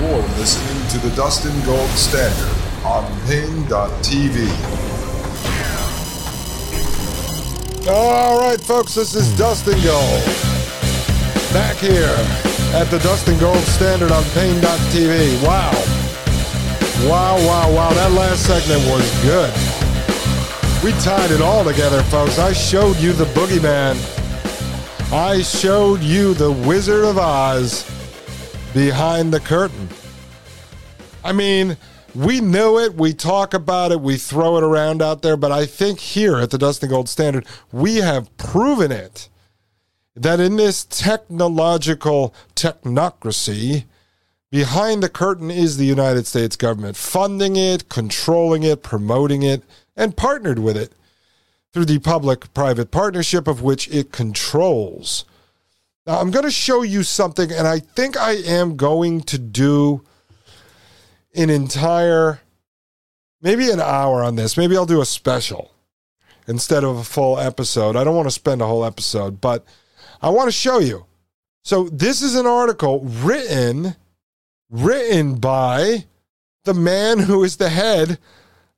You're listening to the Dustin Gold Standard on Pain.tv. All right, folks, this is Dustin Gold. Back here at the Dustin Gold Standard on Pain.tv. Wow. Wow, wow, wow. That last segment was good. We tied it all together, folks. I showed you the boogeyman. I showed you the Wizard of Oz behind the curtain. I mean, we know it, we talk about it, we throw it around out there, but I think here at the Dustin Gold Standard, we have proven it that in this technological technocracy, behind the curtain is the United States government, funding it, controlling it, promoting it, and partnered with it through the public private partnership of which it controls. Now, I'm going to show you something, and I think I am going to do an entire, maybe an hour on this. Maybe I'll do a special instead of a full episode. I don't want to spend a whole episode, but I want to show you. So this is an article written written by the man who is the head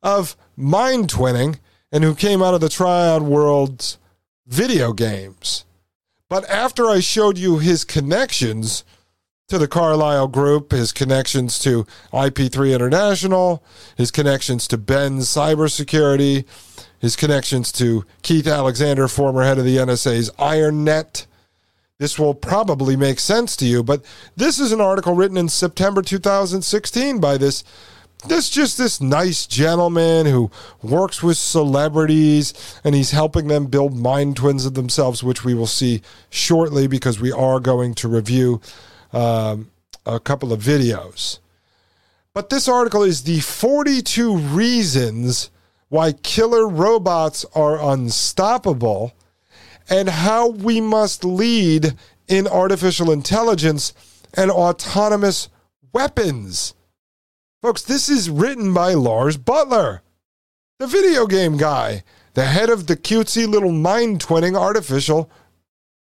of mind twinning and who came out of the Trion Worlds video games. But after I showed you his connections to the Carlyle Group, his connections to IP3 International, his connections to BENS Cybersecurity, his connections to Keith Alexander, former head of the NSA's IronNet. This will probably make sense to you, but this is an article written in September 2016 by this this just this nice gentleman who works with celebrities and he's helping them build mind twins of themselves, which we will see shortly because we are going to review um, a couple of videos. But this article is the 42 reasons why killer robots are unstoppable and how we must lead in artificial intelligence and autonomous weapons. Folks, this is written by Lars Buttler, the video game guy, the head of the cutesy little mind twinning artificial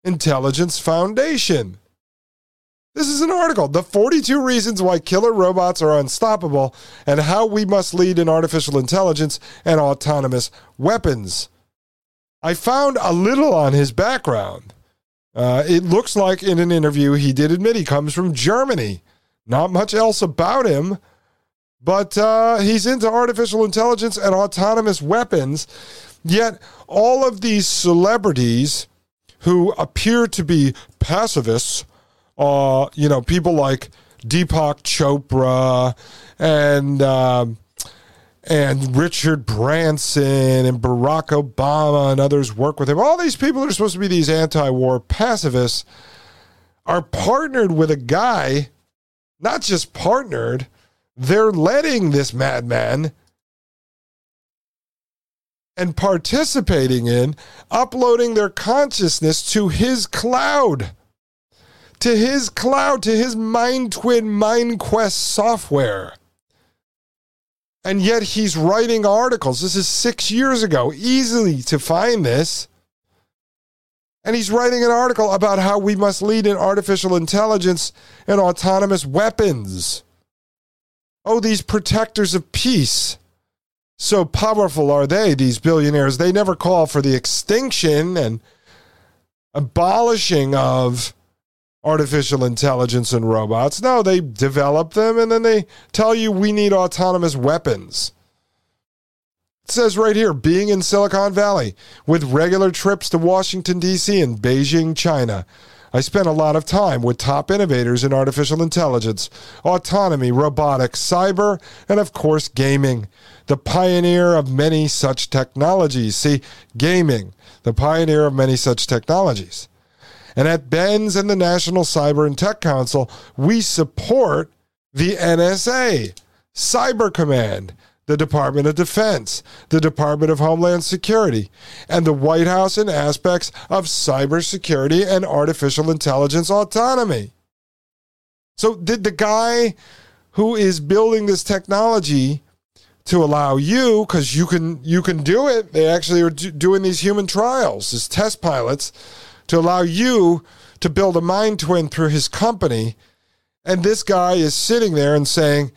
intelligence foundation. This is an article, The 42 Reasons Why Killer Robots Are Unstoppable and How We Must Lead in Artificial Intelligence and Autonomous Weapons. I found a little on his background. Uh, it looks like in an interview he did admit he comes from Germany. Not much else about him but uh, he's into artificial intelligence and autonomous weapons. Yet, all of these celebrities who appear to be pacifists, uh, you know, people like Deepak Chopra and um, and Richard Branson and Barack Obama and others work with him. All these people are supposed to be these anti-war pacifists are partnered with a guy, not just partnered they're letting this madman and participating in uploading their consciousness to his cloud, to his cloud, to his Mind Twin MindQuest software. And yet he's writing articles. This is six years ago, easily to find this. And he's writing an article about how we must lead in artificial intelligence and autonomous weapons. Oh, these protectors of peace. So powerful are they, these billionaires. They never call for the extinction and abolishing of artificial intelligence and robots. No, they develop them and then they tell you we need autonomous weapons. It says right here being in Silicon Valley with regular trips to Washington, D.C. and Beijing, China. I spent a lot of time with top innovators in artificial intelligence, autonomy, robotics, cyber, and of course, gaming. The pioneer of many such technologies. See, gaming, the pioneer of many such technologies. And at BENS and the National Cyber and Tech Council, we support the NSA, Cyber Command, the Department of Defense, the Department of Homeland Security, and the White House in aspects of cybersecurity and artificial intelligence autonomy. So, did the guy who is building this technology to allow you, because you can you can do it, they actually are do, doing these human trials as test pilots to allow you to build a mind twin through his company, and this guy is sitting there and saying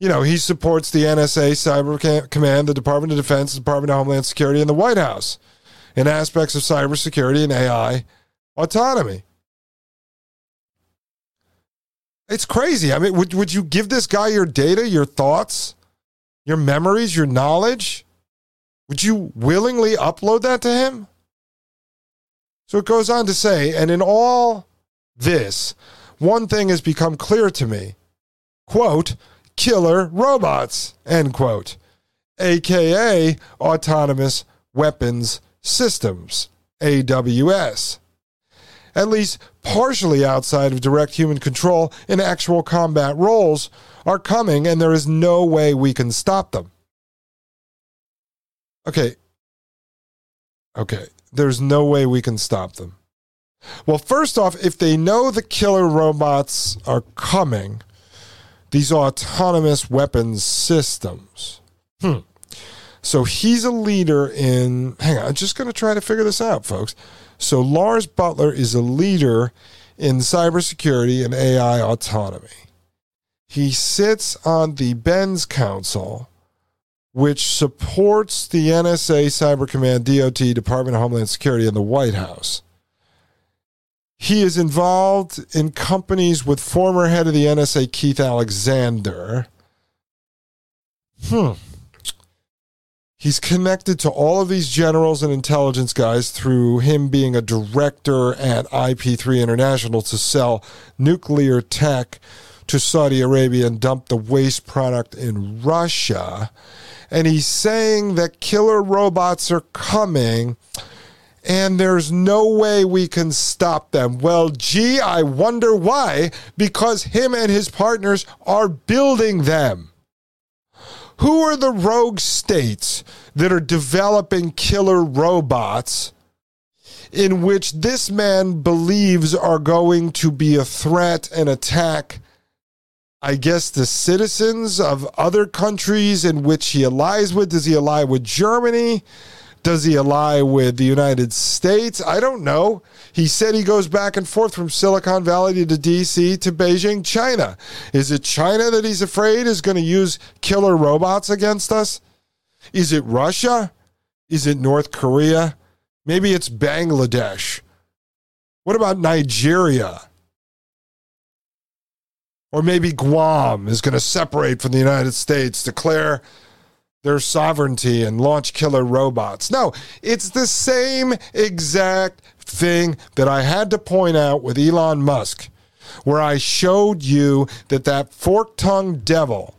you know, he supports the NSA, Cyber Command, the Department of Defense, the Department of Homeland Security, and the White House in aspects of cybersecurity and AI autonomy. It's crazy. I mean, would, would you give this guy your data, your thoughts, your memories, your knowledge? Would you willingly upload that to him? So it goes on to say, and in all this, one thing has become clear to me. Quote, killer robots, end quote, aka autonomous weapons systems, AWS. At least partially outside of direct human control in actual combat roles are coming, and there is no way we can stop them. Okay. Okay. There's no way we can stop them. Well, first off, if they know the killer robots are coming, these autonomous weapons systems. Hmm. So he's a leader in. Hang on, I'm just going to try to figure this out, folks. So Lars Buttler is a leader in cybersecurity and AI autonomy. He sits on the BENS Council, which supports the NSA, Cyber Command, DOT, Department of Homeland Security, and the White House. He is involved in companies with former head of the NSA, Keith Alexander. Hmm. He's connected to all of these generals and intelligence guys through him being a director at IP3 International to sell nuclear tech to Saudi Arabia and dump the waste product in Russia. And he's saying that killer robots are coming and there's no way we can stop them. Well, gee, I wonder why. Because him and his partners are building them. Who are the rogue states that are developing killer robots in which this man believes are going to be a threat and attack? I guess the citizens of other countries in which he allies with. Does he ally with Germany? Does he ally with the United States? I don't know. He said he goes back and forth from Silicon Valley to DC to Beijing, China. Is it China that he's afraid is going to use killer robots against us? Is it Russia? Is it North Korea? Maybe it's Bangladesh. What about Nigeria? Or maybe Guam is going to separate from the United States, declare their sovereignty and launch killer robots. No, it's the same exact thing that I had to point out with Elon Musk, where I showed you that that fork tongued devil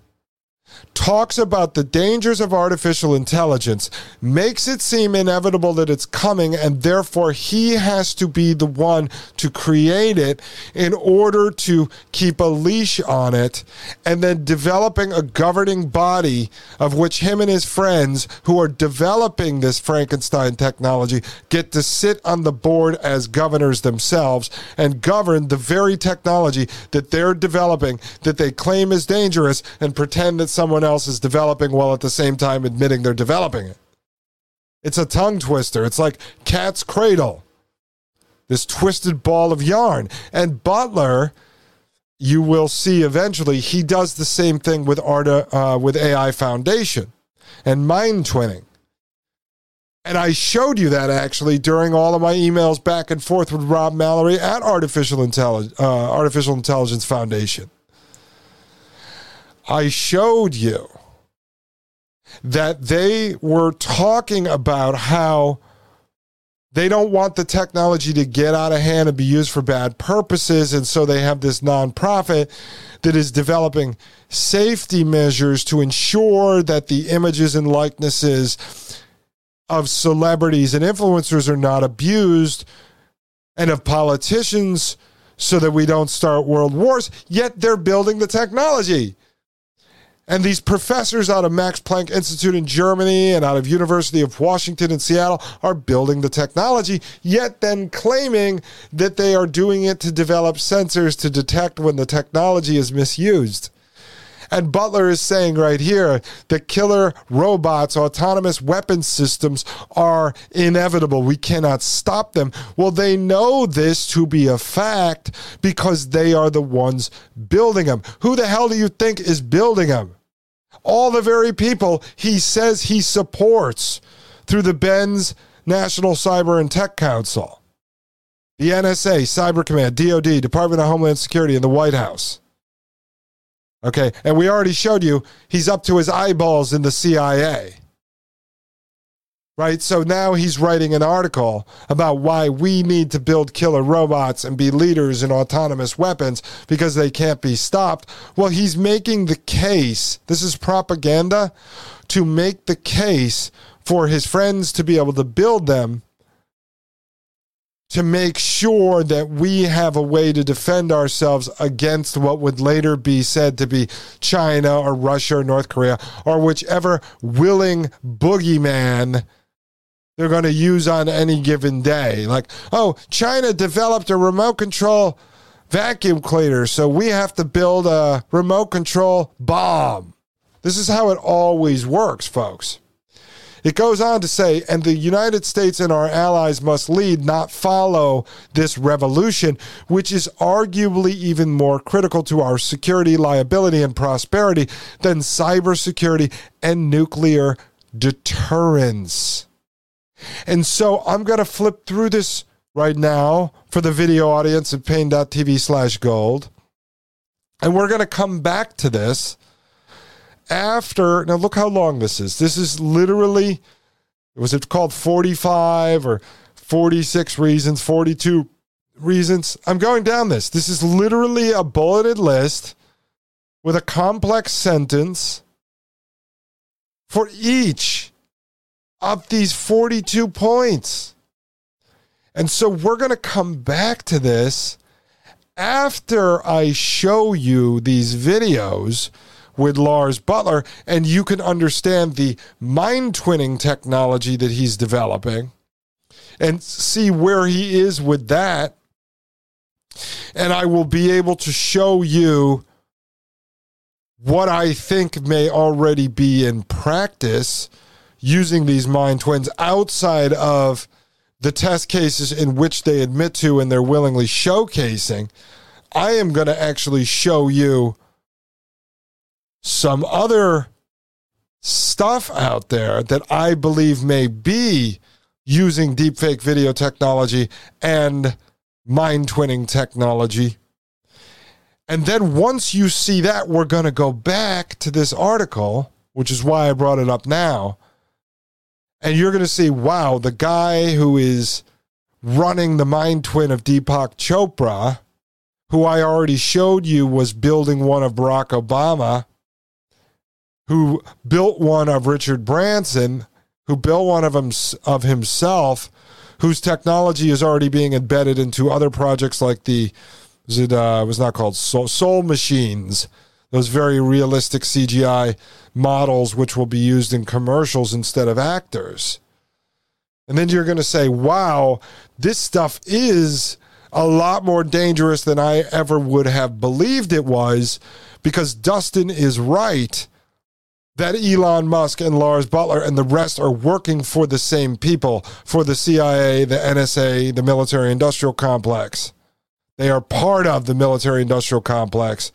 talks about the dangers of artificial intelligence, makes it seem inevitable that it's coming, and therefore he has to be the one to create it in order to keep a leash on it, and then developing a governing body of which him and his friends who are developing this Frankenstein technology get to sit on the board as governors themselves and govern the very technology that they're developing that they claim is dangerous and pretend that someone else is developing while at the same time admitting they're developing it. It's a tongue twister. It's like cat's cradle, this twisted ball of yarn. And Buttler, you will see eventually, he does the same thing with Arta, uh, with AI Foundation and mind twinning. And I showed you that actually during all of my emails back and forth with Rob Mallory at Artificial, Intelli- uh, Artificial Intelligence Foundation. I showed you that they were talking about how they don't want the technology to get out of hand and be used for bad purposes. And so they have this nonprofit that is developing safety measures to ensure that the images and likenesses of celebrities and influencers are not abused and of politicians so that we don't start world wars, yet they're building the technology. And these professors out of Max Planck Institute in Germany and out of University of Washington in Seattle are building the technology, yet then claiming that they are doing it to develop sensors to detect when the technology is misused. And Buttler is saying right here that killer robots, autonomous weapon systems are inevitable. We cannot stop them. Well, they know this to be a fact because they are the ones building them. Who the hell do you think is building them? All the very people he says he supports through the BENS National Cyber and Tech Council, the NSA, Cyber Command, DoD, Department of Homeland Security, and the White House. Okay. And we already showed you he's up to his eyeballs in the CIA. Right. So now he's writing an article about why we need to build killer robots and be leaders in autonomous weapons because they can't be stopped. Well, he's making the case. This is propaganda to make the case for his friends to be able to build them to make sure that we have a way to defend ourselves against what would later be said to be China or Russia or North Korea or whichever willing boogeyman they're going to use on any given day. Like, oh, China developed a remote control vacuum cleaner, so we have to build a remote control bomb. This is how it always works, folks. It goes on to say, and the United States and our allies must lead, not follow this revolution, which is arguably even more critical to our security, liability, and prosperity than cybersecurity and nuclear deterrence. And so I'm going to flip through this right now for the video audience at pain.tv slash gold. And we're going to come back to this after now look how long this is. This is literally was it called 45 or 46 reasons 42 reasons? I'm going down this. This is literally a bulleted list with a complex sentence for each of these 42 points and so we're going to come back to this after i show you these videos with Lars Buttler, and you can understand the mind twinning technology that he's developing and see where he is with that. And I will be able to show you what I think may already be in practice using these mind twins outside of the test cases in which they admit to and they're willingly showcasing. I am going to actually show you some other stuff out there that I believe may be using deepfake video technology and mind twinning technology. And then once you see that, we're going to go back to this article, which is why I brought it up now. And you're going to see, wow, the guy who is running the mind twin of Deepak Chopra, who I already showed you was building one of Barack Obama who built one of Richard Branson, who built one of him of himself, whose technology is already being embedded into other projects like the it uh, was not called Soul, Soul Machines, those very realistic CGI models which will be used in commercials instead of actors. And then you're going to say, "Wow, this stuff is." a lot more dangerous than I ever would have believed it was because Dustin is right that Elon Musk and Lars Buttler and the rest are working for the same people, for the CIA, the NSA, the military industrial complex. They are part of the military industrial complex.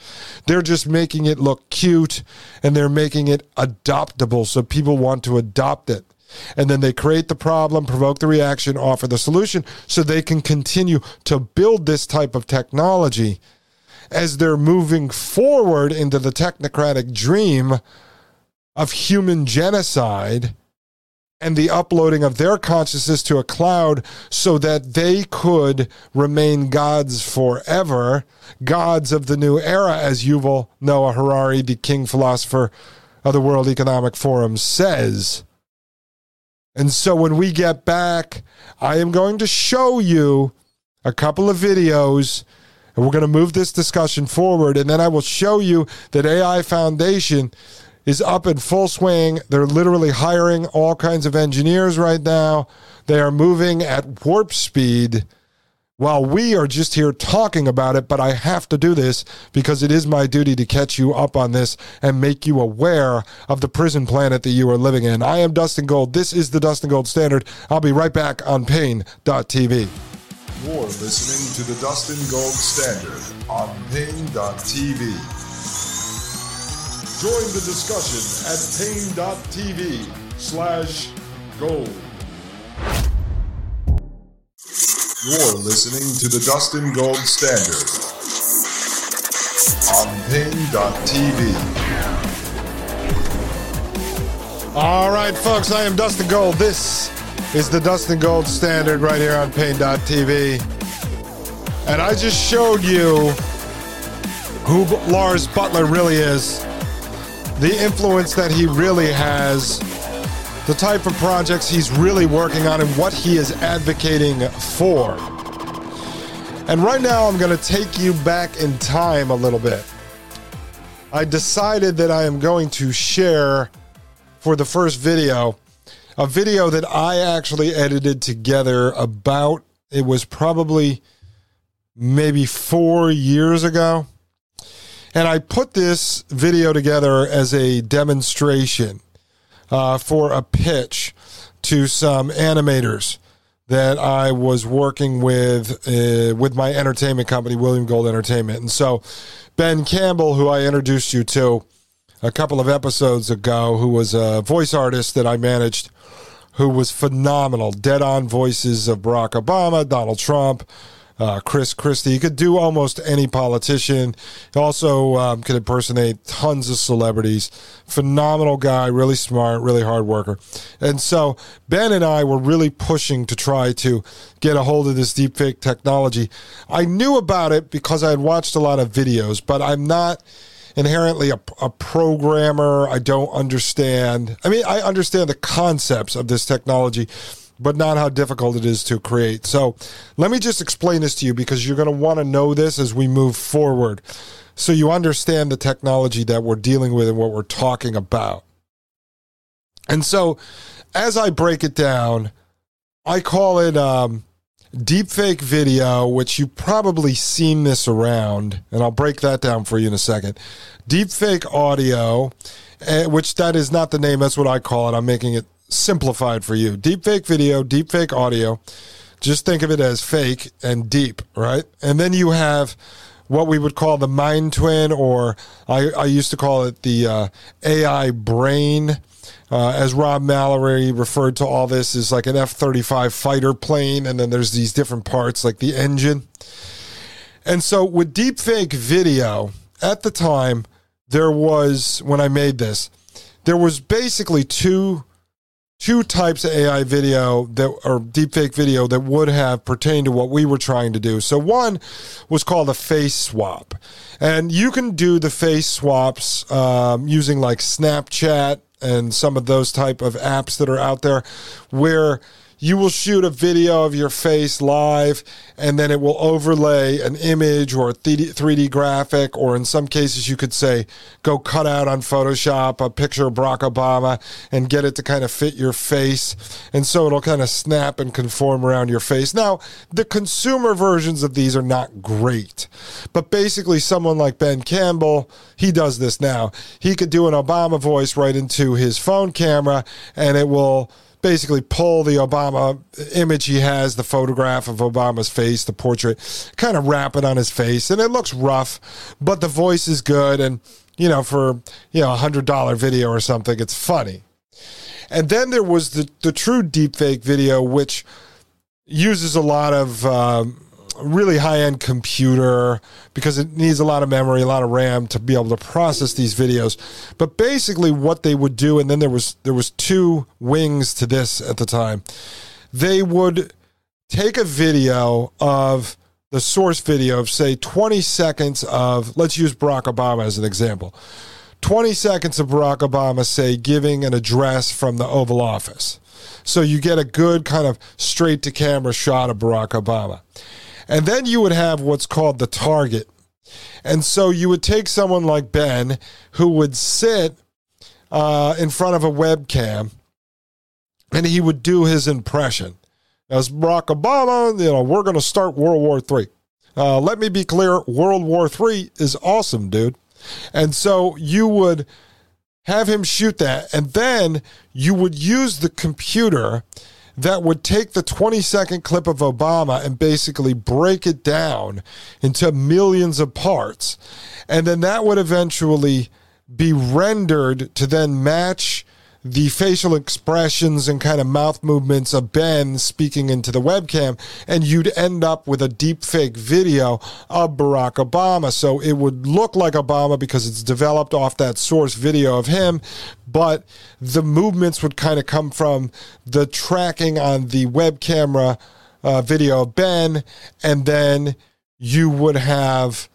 They're just making it look cute and they're making it adoptable so people want to adopt it. And then they create the problem, provoke the reaction, offer the solution so they can continue to build this type of technology as they're moving forward into the technocratic dream of human genocide and the uploading of their consciousness to a cloud so that they could remain gods forever, gods of the new era, as Yuval Noah Harari, the king philosopher of the World Economic Forum, says. And so when we get back, I am going to show you a couple of videos And we're going to move this discussion forward. And then I will show you that AI Foundation is up in full swing. They're literally hiring all kinds of engineers right now. They are moving at warp speed while we are just here talking about it, but I have to do this because it is my duty to catch you up on this and make you aware of the prison planet that you are living in. I am Dustin Gold. This is the Dustin Gold Standard. I'll be right back on Paine.tv. You're listening to the Dustin Gold Standard on Paine.tv. Join the discussion at pain.tv slash gold. You're listening to the Dustin Gold Standard on pain.tv. All right, folks, I am Dustin Gold. This is the Dustin Gold Standard right here on pain.tv. And I just showed you who Lars Buttler really is, the influence that he really has the type of projects he's really working on and what he is advocating for. And right now, I'm going to take you back in time a little bit. I decided that I am going to share for the first video a video that I actually edited together about, it was probably maybe four years ago. And I put this video together as a demonstration uh, for a pitch to some animators that I was working with uh, with my entertainment company, William Gold Entertainment. And so, Ben Campbell, who I introduced you to a couple of episodes ago, who was a voice artist that I managed, who was phenomenal, dead on voices of Barack Obama, Donald Trump uh, Chris Christie. He could do almost any politician. He also um, could impersonate tons of celebrities. Phenomenal guy, really smart, really hard worker. And so Ben and I were really pushing to try to get a hold of this deepfake technology. I knew about it because I had watched a lot of videos, but I'm not inherently a, a, programmer. I don't understand. I mean, I understand the concepts of this technology, but not how difficult it is to create. So let me just explain this to you because you're going to want to know this as we move forward so you understand the technology that we're dealing with and what we're talking about. And so as I break it down, I call it um, deepfake video, which you've probably seen this around, and I'll break that down for you in a second. Deepfake audio, eh, which that is not the name, that's what I call it. I'm making it simplified for you. Deepfake video, deepfake audio. Just think of it as fake and deep, right? And then you have what we would call the mind twin, or I, I used to call it the uh, AI brain. Uh, as Rob Mallory referred to all this as like an F 35 fighter plane, and then there's these different parts like the engine. And so with deepfake video, at the time, there was, when I made this, there was basically two two types of AI video that or deepfake video that would have pertained to what we were trying to do. So one was called a face swap, and you can do the face swaps um, using like Snapchat and some of those type of apps that are out there, where you will shoot a video of your face live and then it will overlay an image or a 3D graphic, or in some cases, you could say, go cut out on Photoshop a picture of Barack Obama and get it to kind of fit your face. And so it'll kind of snap and conform around your face. Now, the consumer versions of these are not great, but basically, someone like Ben Campbell, he does this now. He could do an Obama voice right into his phone camera and it will basically pull the Obama image he has, the photograph of Obama's face, the portrait, kind of wrap it on his face, and it looks rough, but the voice is good, and you know, for you know a hundred dollar video or something, it's funny. And then there was the the true deepfake video, which uses a lot of um, really high end computer because it needs a lot of memory, a lot of RAM to be able to process these videos. But basically, what they would do, and then there was there was two wings to this at the time. They would take a video of the source video of say 20 seconds of let's use Barack Obama as an example. 20 seconds of Barack Obama say giving an address from the Oval Office. So you get a good kind of straight to camera shot of Barack Obama. And then you would have what's called the target. And so you would take someone like Ben who would sit uh, in front of a webcam and he would do his impression. As Barack Obama, you know, we're going to start World War III. Uh, let me be clear World War III is awesome, dude. And so you would have him shoot that, and then you would use the computer that would take the 20 second clip of Obama and basically break it down into millions of parts. And then that would eventually be rendered to then match the facial expressions and kind of mouth movements of Ben speaking into the webcam, and you'd end up with a deep fake video of Barack Obama. So it would look like Obama because it's developed off that source video of him, but the movements would kind of come from the tracking on the web camera uh, video of Ben, and then you would have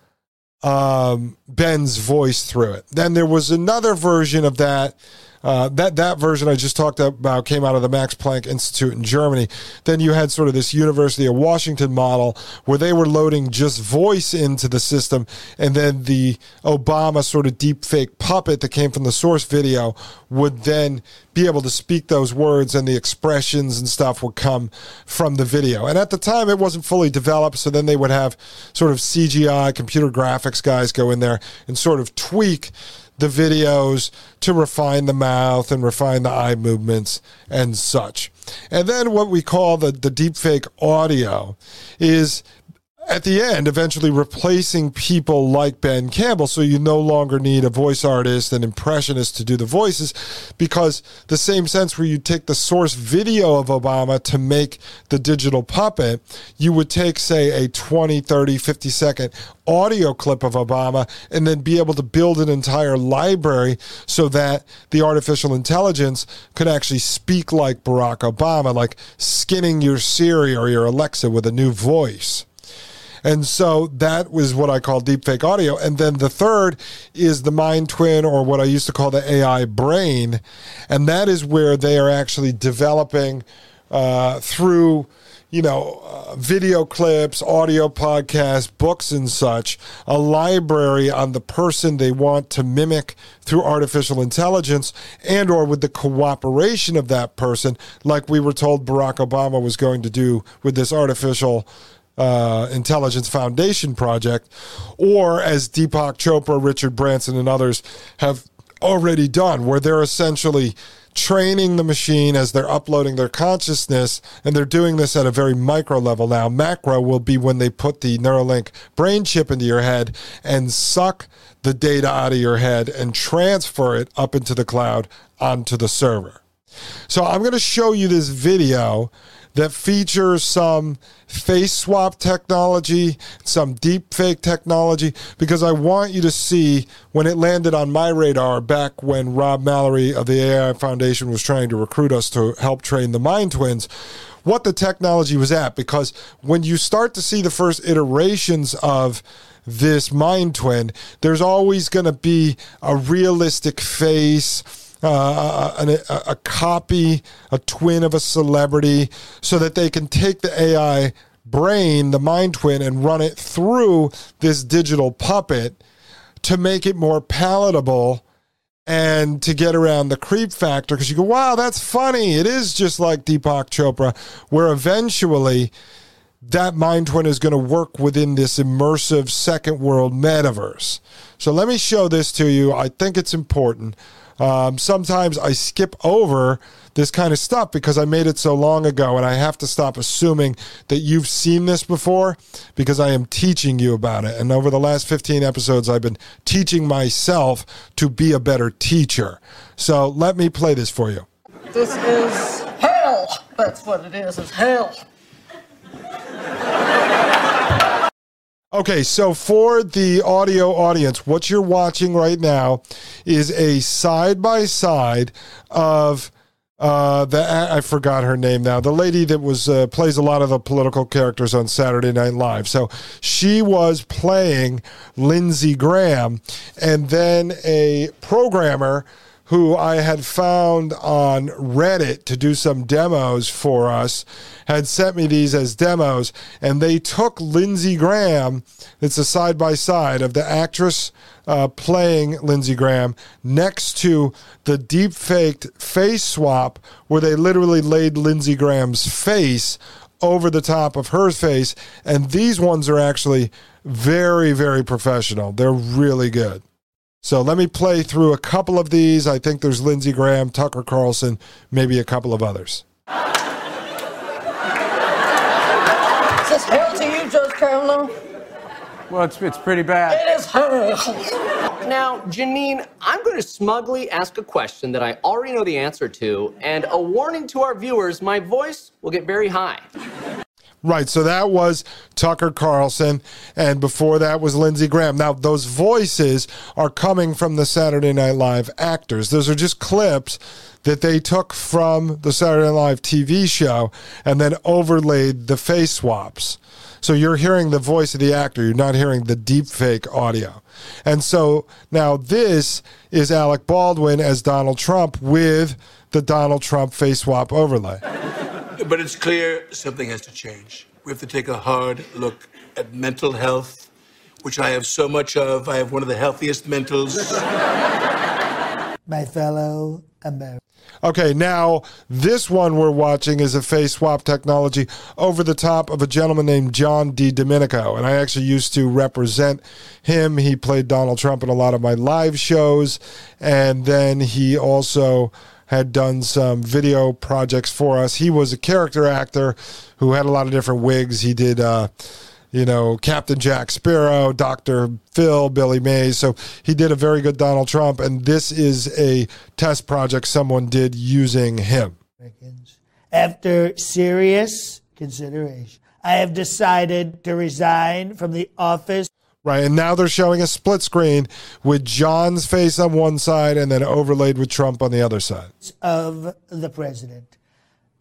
um, Ben's voice through it. Then there was another version of that uh, that that version I just talked about came out of the Max Planck Institute in Germany. Then you had sort of this University of Washington model where they were loading just voice into the system, and then the Obama sort of deep fake puppet that came from the source video would then be able to speak those words, and the expressions and stuff would come from the video. And at the time, it wasn't fully developed, so then they would have sort of CGI computer graphics guys go in there and sort of tweak the videos to refine the mouth and refine the eye movements and such. And then what we call the, the deepfake audio is at the end, eventually replacing people like Ben Campbell. So you no longer need a voice artist and impressionist to do the voices because the same sense where you take the source video of Obama to make the digital puppet, you would take, say, a 20, 30, 50 second audio clip of Obama and then be able to build an entire library so that the artificial intelligence could actually speak like Barack Obama, like skinning your Siri or your Alexa with a new voice. And so that was what I call deepfake audio. And then the third is the mind twin, or what I used to call the AI brain. And that is where they are actually developing uh, through you know, uh, video clips, audio podcasts, books, and such, a library on the person they want to mimic through artificial intelligence and or with the cooperation of that person, like we were told Barack Obama was going to do with this artificial uh, Intelligence Foundation project, or as Deepak Chopra, Richard Branson, and others have already done, where they're essentially training the machine as they're uploading their consciousness, and they're doing this at a very micro level now. Macro will be when they put the Neuralink brain chip into your head and suck the data out of your head and transfer it up into the cloud onto the server. So I'm going to show you this video that features some face swap technology, some deep fake technology, because I want you to see when it landed on my radar back when Rob Mallory of the AI Foundation was trying to recruit us to help train the Mind Twins what the technology was at. Because when you start to see the first iterations of this mind twin there's always going to be a realistic face uh, a, a copy, a twin of a celebrity, so that they can take the AI brain, the mind twin, and run it through this digital puppet to make it more palatable and to get around the creep factor. Because you go, wow, that's funny. It is just like Deepak Chopra, where eventually that mind twin is going to work within this immersive second world metaverse. So let me show this to you. I think it's important. Um, sometimes I skip over this kind of stuff because I made it so long ago, and I have to stop assuming that you've seen this before because I am teaching you about it. And over the last 15 episodes, I've been teaching myself to be a better teacher. So let me play this for you. This is hell. That's what it is, It's hell. Okay, so for the audio audience, what you're watching right now is a side by side of uh, the I forgot her name now. The lady that was uh, plays a lot of the political characters on Saturday Night Live. So she was playing Lindsey Graham, and then a programmer who I had found on Reddit to do some demos for us, had sent me these as demos, and they took Lindsey Graham. It's a side by side of the actress uh, playing Lindsey Graham next to the deep faked face swap, where they literally laid Lindsey Graham's face over the top of her face. And these ones are actually very, very professional. They're really good. So let me play through a couple of these. I think there's Lindsey Graham, Tucker Carlson, maybe a couple of others. Is this hell to you, Judge Kavanaugh? Well, it's, it's pretty bad. It is hell. Now, Janine, I'm going to smugly ask a question that I already know the answer to, and a warning to our viewers my voice will get very high. Right. So that was Tucker Carlson. And before that was Lindsey Graham. Now, those voices are coming from the Saturday Night Live actors. Those are just clips that they took from the Saturday Night Live TV show and then overlaid the face swaps. So you're hearing the voice of the actor, you're not hearing the deep fake audio. And so now this is Alec Baldwin as Donald Trump with the Donald Trump face swap overlay. But it's clear something has to change. We have to take a hard look at mental health, which I have so much of. I have one of the healthiest mentals. My fellow Americans. Okay, now this one we're watching is a face swap technology over the top of a gentleman named John Di Domenico. And I actually used to represent him. He played Donald Trump in a lot of my live shows. And then he also had done some video projects for us. He was a character actor who had a lot of different wigs. He did. Uh, you know, Captain Jack Sparrow, Dr. Phil, Billy Mays. So he did a very good Donald Trump, and this is a test project someone did using him. After serious consideration, I have decided to resign from the office Right, and now they're showing a split screen with John's face on one side and then overlaid with Trump on the other side. of the president.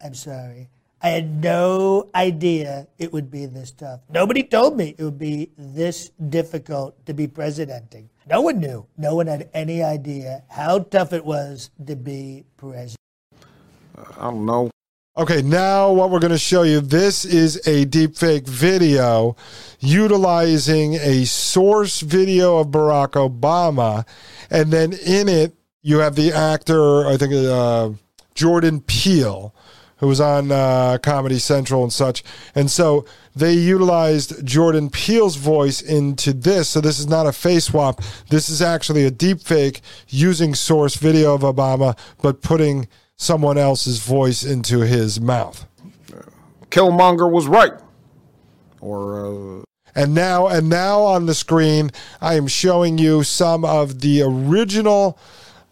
I'm sorry. I had no idea it would be this tough. Nobody told me it would be this difficult to be presidenting. No one knew. No one had any idea how tough it was to be president. I don't know. Okay, now what we're going to show you this is a deepfake video utilizing a source video of Barack Obama, and then in it you have the actor, I think uh, Jordan Peele, who was on uh, Comedy Central and such, and so they utilized Jordan Peele's voice into this. So this is not a face swap. This is actually a deepfake using source video of Obama, but putting someone else's voice into his mouth. Killmonger was right. Or, uh, And now, and now on the screen, I am showing you some of the original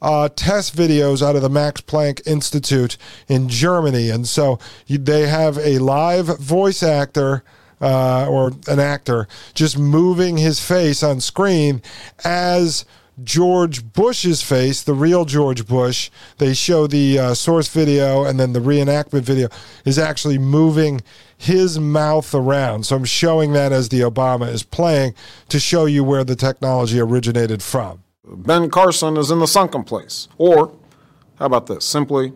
uh, test videos out of the Max Planck Institute in Germany. And so they have a live voice actor. Uh, or an actor just moving his face on screen as George Bush's face, the real George Bush. They show the uh, source video and then the reenactment video is actually moving his mouth around. So I'm showing that as the Obama is playing to show you where the technology originated from. Ben Carson is in the sunken place. Or, how about this? Simply,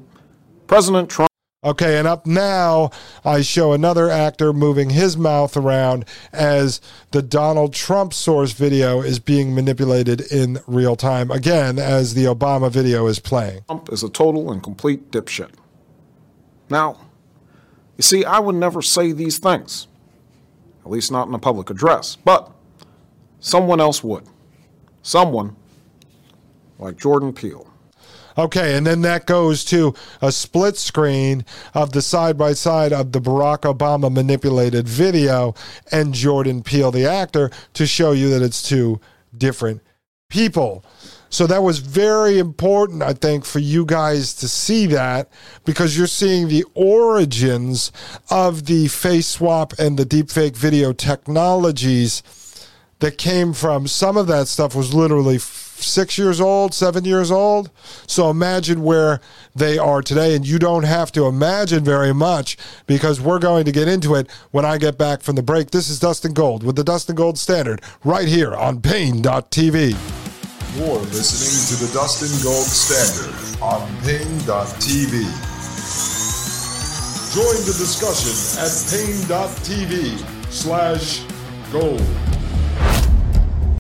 President Trump. Okay, and up now, I show another actor moving his mouth around as the Donald Trump source video is being manipulated in real time. Again, as the Obama video is playing. Trump is a total and complete dipshit. Now, you see, I would never say these things, at least not in a public address, but someone else would. Someone like Jordan Peele. Okay, and then that goes to a split screen of the side by side of the Barack Obama manipulated video and Jordan Peele, the actor, to show you that it's two different people. So that was very important, I think, for you guys to see that because you're seeing the origins of the face swap and the deepfake video technologies that came from some of that stuff was literally six years old, seven years old. So imagine where they are today. And you don't have to imagine very much because we're going to get into it when I get back from the break. This is Dustin Gold with the Dustin Gold Standard right here on Pain.tv. You're listening to the Dustin Gold Standard on Pain.tv. Join the discussion at Pain.tv slash gold.